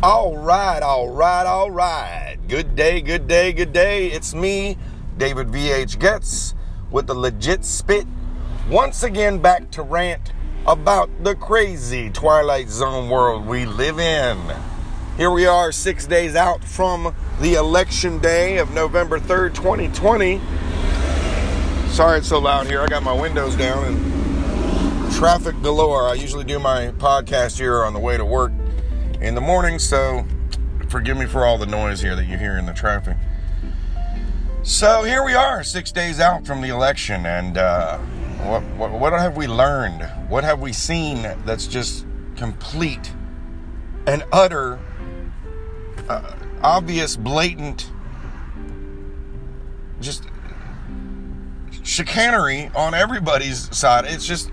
All right, all right, all right. Good day, good day, good day. It's me, David VH Getz, with the legit spit. Once again, back to rant about the crazy Twilight Zone world we live in. Here we are, six days out from the election day of November 3rd, 2020. Sorry it's so loud here. I got my windows down and traffic galore. I usually do my podcast here on the way to work in the morning, so forgive me for all the noise here that you hear in the traffic. So here we are, six days out from the election, and uh, what, what, what have we learned? What have we seen that's just complete and utter, uh, obvious, blatant, just chicanery on everybody's side? It's just,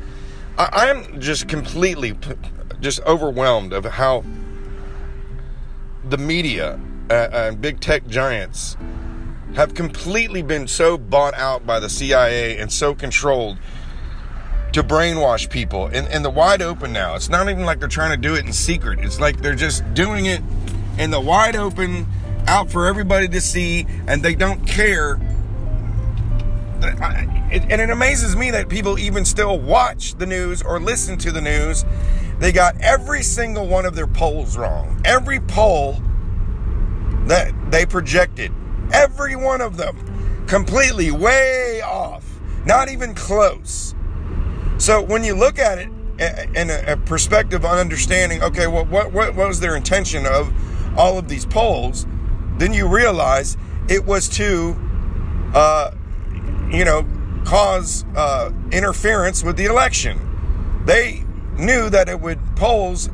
I, I'm just completely, just overwhelmed of how the media uh, and big tech giants have completely been so bought out by the CIA and so controlled to brainwash people in, in the wide open now. It's not even like they're trying to do it in secret. It's like they're just doing it in the wide open, out for everybody to see, and they don't care. And it amazes me that people even still watch the news or listen to the news they got every single one of their polls wrong. Every poll that they projected, every one of them, completely way off, not even close. So when you look at it in a perspective on understanding, okay, well, what, what, what was their intention of all of these polls? Then you realize it was to, uh, you know, cause uh, interference with the election. They knew that it would polls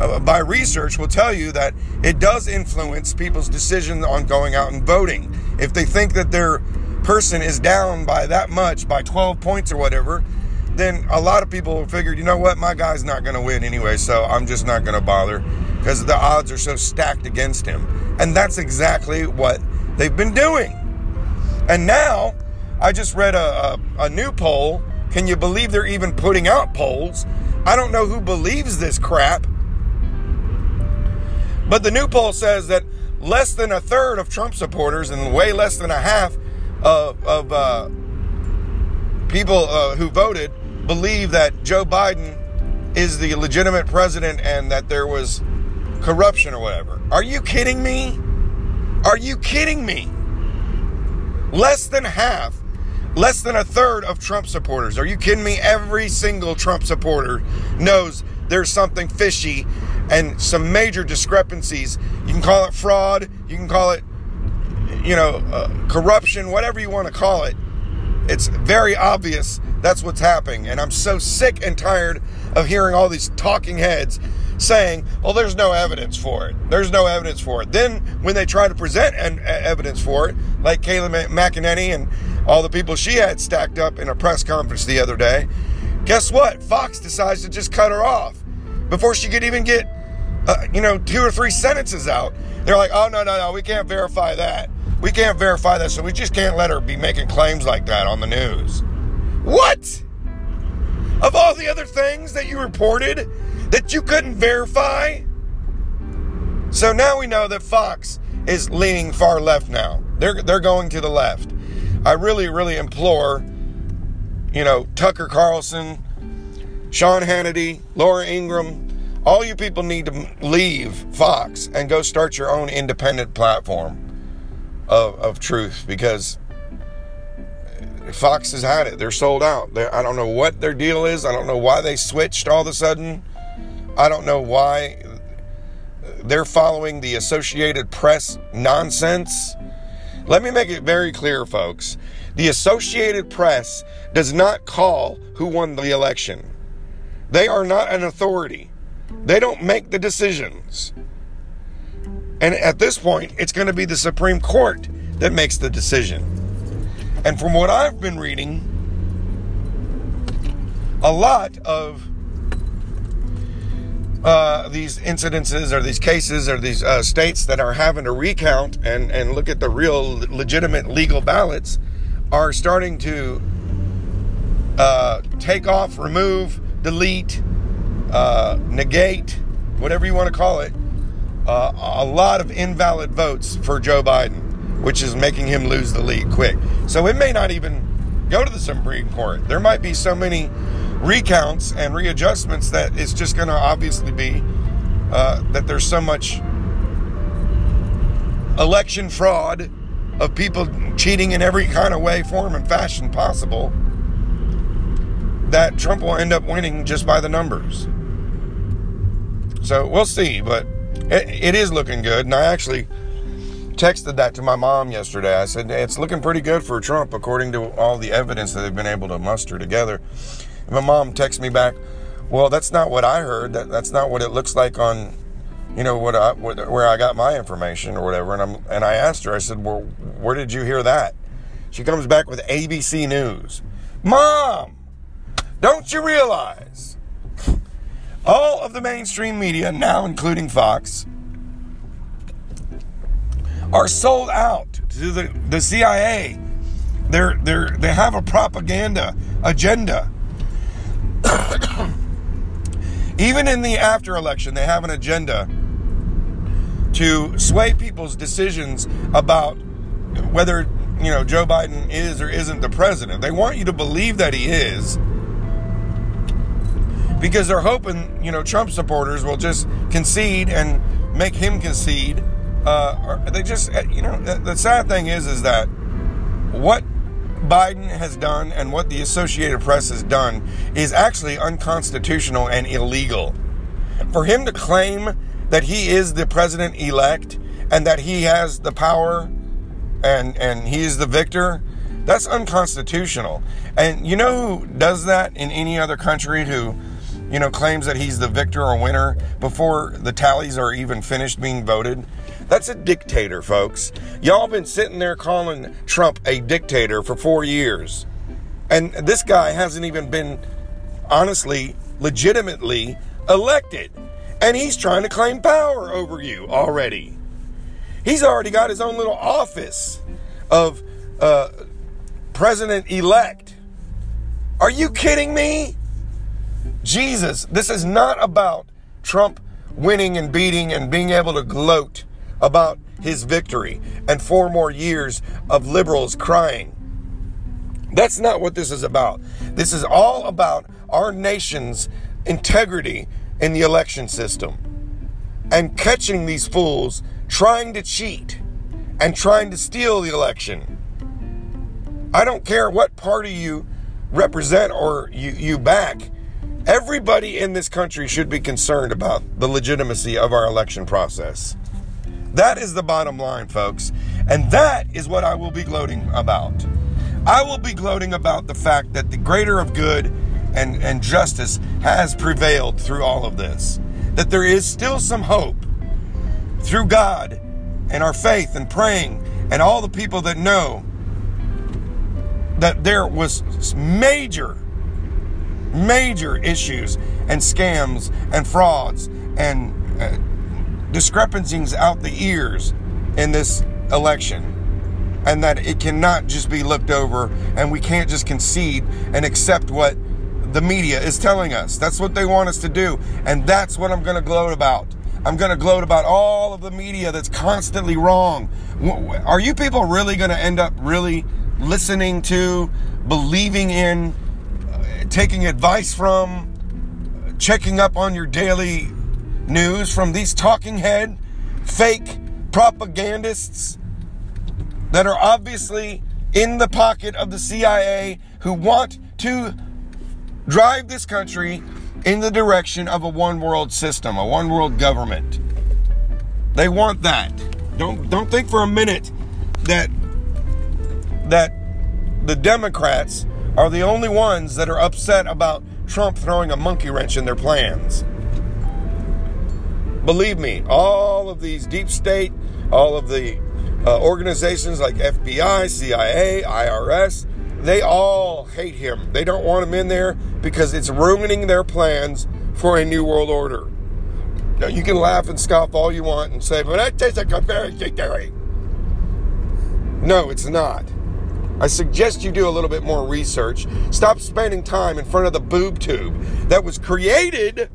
uh, by research will tell you that it does influence people's decision on going out and voting. If they think that their person is down by that much, by 12 points or whatever, then a lot of people figured, you know what, my guy's not going to win anyway, so I'm just not going to bother because the odds are so stacked against him. And that's exactly what they've been doing. And now, I just read a, a, a new poll. Can you believe they're even putting out polls? I don't know who believes this crap. But the new poll says that less than a third of Trump supporters and way less than a half of, of uh, people uh, who voted believe that Joe Biden is the legitimate president and that there was corruption or whatever. Are you kidding me? Are you kidding me? Less than half Less than a third of Trump supporters. Are you kidding me? Every single Trump supporter knows there's something fishy and some major discrepancies. You can call it fraud, you can call it, you know, uh, corruption, whatever you want to call it. It's very obvious that's what's happening. And I'm so sick and tired of hearing all these talking heads saying, well, there's no evidence for it. There's no evidence for it. Then when they try to present an, evidence for it, like Kayleigh McEnany and all the people she had stacked up in a press conference the other day. Guess what? Fox decides to just cut her off before she could even get, uh, you know, two or three sentences out. They're like, oh, no, no, no, we can't verify that. We can't verify that, so we just can't let her be making claims like that on the news. What? Of all the other things that you reported that you couldn't verify? So now we know that Fox is leaning far left now. They're, they're going to the left. I really, really implore, you know, Tucker Carlson, Sean Hannity, Laura Ingraham, all you people need to leave Fox and go start your own independent platform of, of truth because Fox has had it. They're sold out. They're, I don't know what their deal is. I don't know why they switched all of a sudden. I don't know why they're following the Associated Press nonsense. Let me make it very clear, folks. The Associated Press does not call who won the election. They are not an authority. They don't make the decisions. And at this point, it's going to be the Supreme Court that makes the decision. And from what I've been reading, a lot of uh, these incidences or these cases or these uh, states that are having to recount and, and look at the real legitimate legal ballots are starting to uh, take off, remove, delete, uh, negate, whatever you want to call it, uh, a lot of invalid votes for Joe Biden, which is making him lose the lead quick. So it may not even go to the Supreme Court. There might be so many recounts and readjustments that it's just going to obviously be uh, that there's so much election fraud of people cheating in every kind of way, form, and fashion possible that Trump will end up winning just by the numbers. So we'll see, but it, it is looking good. And I actually texted that to my mom yesterday. I said, it's looking pretty good for Trump according to all the evidence that they've been able to muster together. My mom texts me back, well, that's not what I heard. That, that's not what it looks like on, you know, what I, where I got my information or whatever. And, I'm, and I asked her, I said, well, where did you hear that? She comes back with ABC News. Mom, don't you realize all of the mainstream media, now including Fox, are sold out to the, the CIA. They're, they're, they have a propaganda agenda. Even in the after election, they have an agenda to sway people's decisions about whether you know Joe Biden is or isn't the president. They want you to believe that he is because they're hoping you know Trump supporters will just concede and make him concede. Uh, they just you know the, the sad thing is is that what Biden has done and what the Associated Press has done is actually unconstitutional and illegal. For him to claim that he is the president elect and that he has the power and and he's the victor, that's unconstitutional. And you know who does that in any other country who you know claims that he's the victor or winner before the tallies are even finished being voted? That's a dictator, folks. Y'all been sitting there calling Trump a dictator for 4 years. And this guy hasn't even been honestly legitimately elected. And he's trying to claim power over you already. He's already got his own little office of uh, president elect. Are you kidding me? Jesus, this is not about Trump winning and beating and being able to gloat about his victory and four more years of liberals crying. That's not what this is about. This is all about our nation's integrity in the election system and catching these fools trying to cheat and trying to steal the election. I don't care what party you represent or you, you back. Everybody in this country should be concerned about the legitimacy of our election process. That is the bottom line, folks. And that is what I will be gloating about. I will be gloating about the fact that the greater of good and, and justice has prevailed through all of this. That there is still some hope through God and our faith and praying and all the people that know that there was major major issues and scams and frauds and uh, discrepancies out the ears in this election and that it cannot just be looked over and we can't just concede and accept what the media is telling us. That's what they want us to do. And that's what I'm going to gloat about. I'm going to gloat about all of the media that's constantly wrong. Are you people really going to end up really listening to, believing in, uh, taking advice from, checking up on your daily news from these talking head, fake propagandists that are obviously in the pocket of the CIA who want to drive this country in the direction of a one world system, a one world government. They want that. Don't don't think for a minute that that the Democrats are the only ones that are upset about Trump throwing a monkey wrench in their plans. Believe me, all of these deep state, all of the uh, organizations like FBI, CIA, IRS, they all hate him. They don't want him in there because it's ruining their plans for a new world order. Now, you can laugh and scoff all you want and say, but that tastes like a very theory. No, it's not. I suggest you do a little bit more research. Stop spending time in front of the boob tube that was created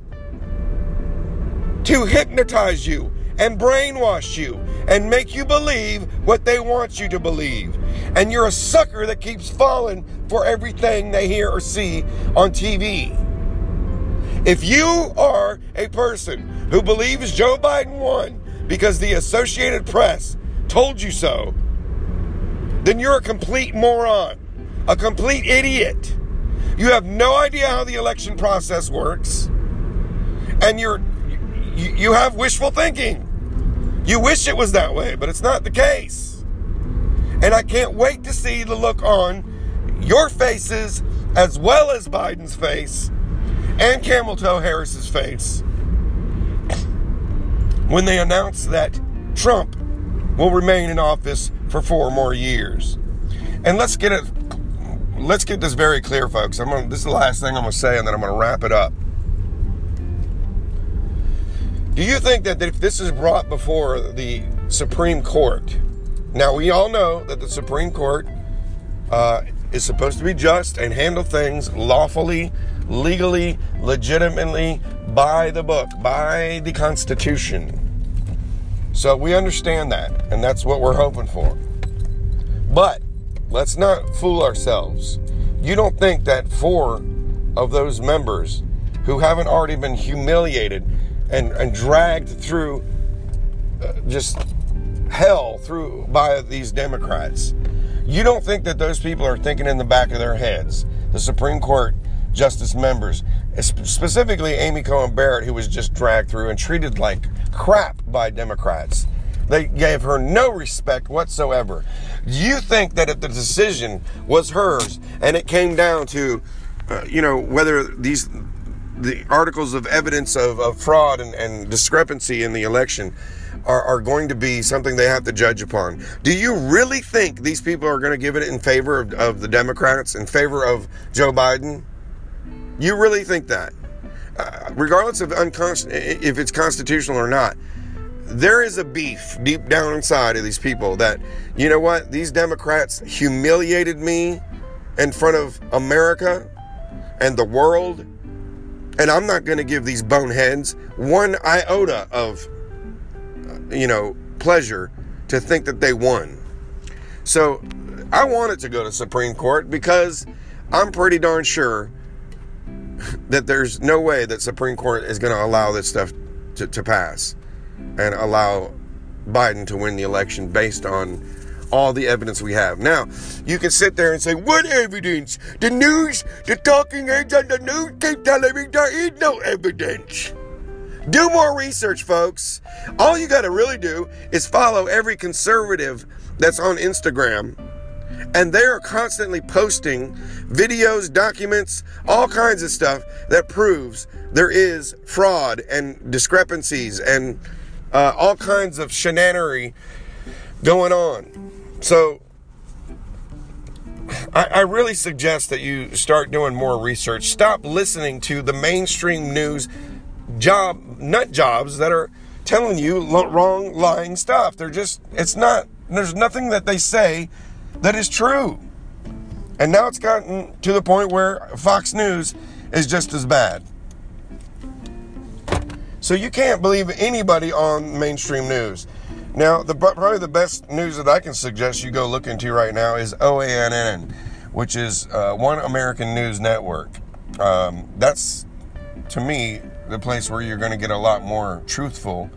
to hypnotize you and brainwash you and make you believe what they want you to believe. And you're a sucker that keeps falling for everything they hear or see on TV. If you are a person who believes Joe Biden won because the Associated Press told you so, then you're a complete moron, a complete idiot. You have no idea how the election process works, and you're you, you have wishful thinking. You wish it was that way, but it's not the case. And I can't wait to see the look on your faces as well as Biden's face and Camel Toe Harris's face when they announce that Trump will remain in office for four more years. And let's get it let's get this very clear, folks. I'm gonna, this is the last thing I'm going to say, and then I'm going to wrap it up. Do you think that if this is brought before the Supreme Court, now we all know that the Supreme Court uh, is supposed to be just and handle things lawfully, legally, legitimately, by the book, by the Constitution. So we understand that, and that's what we're hoping for. But let's not fool ourselves. You don't think that four of those members who haven't already been humiliated and, and dragged through uh, just hell through by these Democrats, you don't think that those people are thinking in the back of their heads, the Supreme Court justice members, specifically Amy Coney Barrett, who was just dragged through and treated like crap by Democrats. They gave her no respect whatsoever. You think that if the decision was hers and it came down to, uh, you know, whether these the articles of evidence of, of fraud and, and discrepancy in the election are, are going to be something they have to judge upon. Do you really think these people are going to give it in favor of, of the Democrats, in favor of Joe Biden? You really think that? Uh, regardless of if it's constitutional or not, there is a beef deep down inside of these people that, you know what, these Democrats humiliated me in front of America and the world, and I'm not going to give these boneheads one iota of, you know, pleasure to think that they won. So I want it to go to Supreme Court because I'm pretty darn sure that there's no way that Supreme Court is going to allow this stuff to, to pass and allow Biden to win the election based on all the evidence we have. Now, you can sit there and say, What evidence? The news, the talking heads on the news keep telling me there is no evidence. Do more research, folks. All you got to really do is follow every conservative that's on Instagram and they are constantly posting videos, documents, all kinds of stuff that proves there is fraud and discrepancies and uh, all kinds of shenanery going on. So, I, I, really suggest that you start doing more research. Stop listening to the mainstream news job nut jobs that are telling you wrong, lying stuff. They're just, it's not, there's nothing that they say that is true. And now it's gotten to the point where Fox News is just as bad. So you can't believe anybody on mainstream news. Now, the probably the best news that I can suggest you go look into right now is OANN, which is uh, One American News Network. Um, that's to me the place where you're going to get a lot more truthful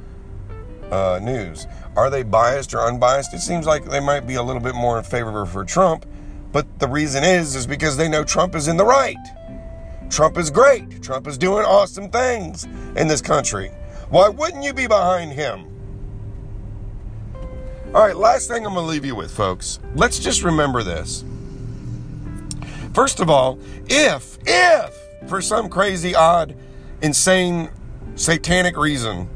uh, news. Are they biased or unbiased? It seems like they might be a little bit more in favor for Trump, but the reason is is because they know Trump is in the right. Trump is great. Trump is doing awesome things in this country. Why wouldn't you be behind him? All right, last thing I'm going to leave you with, folks. Let's just remember this. First of all, if, if, for some crazy, odd, insane, satanic reason,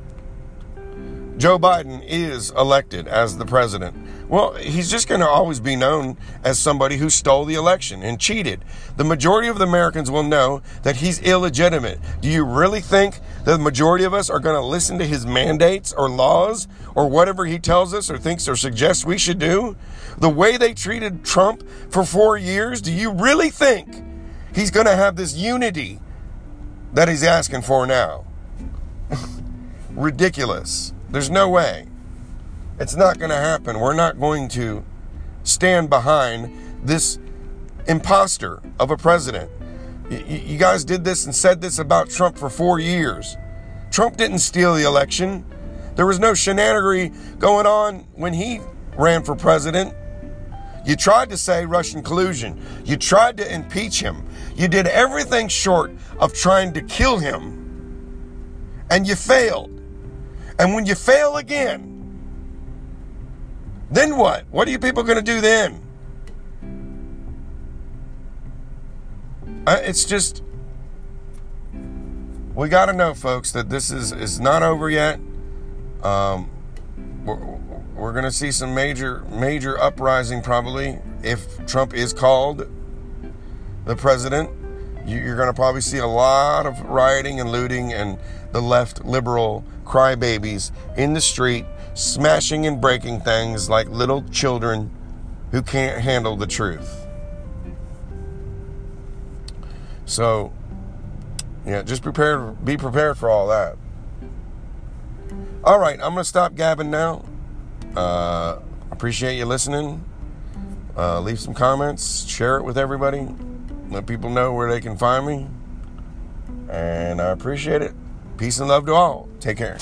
Joe Biden is elected as the president, well, he's just going to always be known as somebody who stole the election and cheated. The majority of the Americans will know that he's illegitimate. Do you really think the majority of us are going to listen to his mandates or laws or whatever he tells us or thinks or suggests we should do? The way they treated Trump for four years, do you really think he's going to have this unity that he's asking for now? Ridiculous. There's no way. It's not going to happen. We're not going to stand behind this imposter of a president. You guys did this and said this about Trump for four years. Trump didn't steal the election. There was no shenanigery going on when he ran for president. You tried to say Russian collusion. You tried to impeach him. You did everything short of trying to kill him. And you failed. And when you fail again, then what? What are you people going to do then? Uh, it's just we got to know, folks, that this is is not over yet. Um, we're, we're going to see some major major uprising probably if Trump is called the president. You're going to probably see a lot of rioting and looting and the left liberal crybabies in the street smashing and breaking things like little children who can't handle the truth. So, yeah, just prepare, be prepared for all that. All right, I'm going to stop gabbing now. Uh, appreciate you listening. Uh, leave some comments, share it with everybody, let people know where they can find me. And I appreciate it. Peace and love to all. Take care.